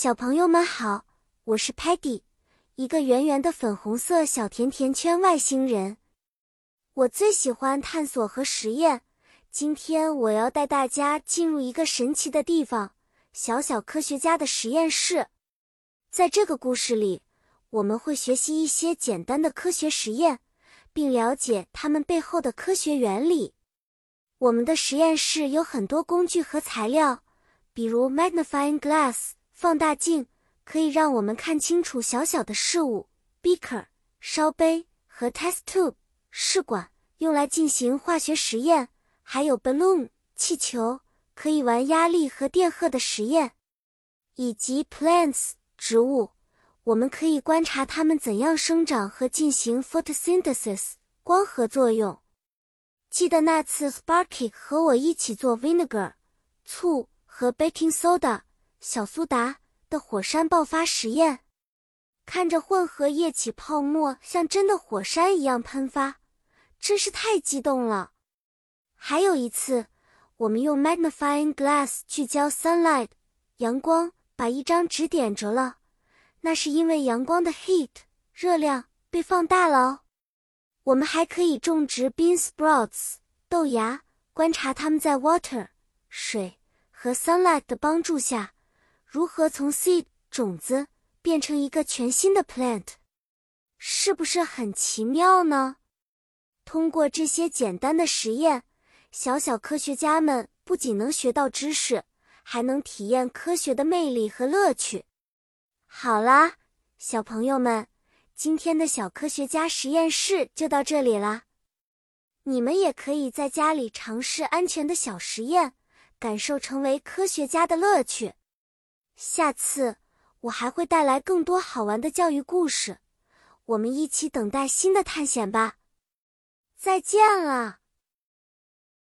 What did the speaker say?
小朋友们好，我是 Patty，一个圆圆的粉红色小甜甜圈外星人。我最喜欢探索和实验。今天我要带大家进入一个神奇的地方——小小科学家的实验室。在这个故事里，我们会学习一些简单的科学实验，并了解它们背后的科学原理。我们的实验室有很多工具和材料，比如 magnifying glass。放大镜可以让我们看清楚小小的事物。Beaker 烧杯和 test tube 试管用来进行化学实验，还有 balloon 气球可以玩压力和电荷的实验，以及 plants 植物，我们可以观察它们怎样生长和进行 photosynthesis 光合作用。记得那次 Sparky 和我一起做 vinegar 醋和 baking soda。小苏打的火山爆发实验，看着混合液起泡沫，像真的火山一样喷发，真是太激动了。还有一次，我们用 magnifying glass 聚焦 sunlight 阳光，把一张纸点着了，那是因为阳光的 heat 热量被放大了哦。我们还可以种植 bean sprouts 豆芽，观察它们在 water 水和 sunlight 的帮助下。如何从 seed 种子变成一个全新的 plant，是不是很奇妙呢？通过这些简单的实验，小小科学家们不仅能学到知识，还能体验科学的魅力和乐趣。好啦，小朋友们，今天的小科学家实验室就到这里啦。你们也可以在家里尝试安全的小实验，感受成为科学家的乐趣。下次我还会带来更多好玩的教育故事，我们一起等待新的探险吧。再见了。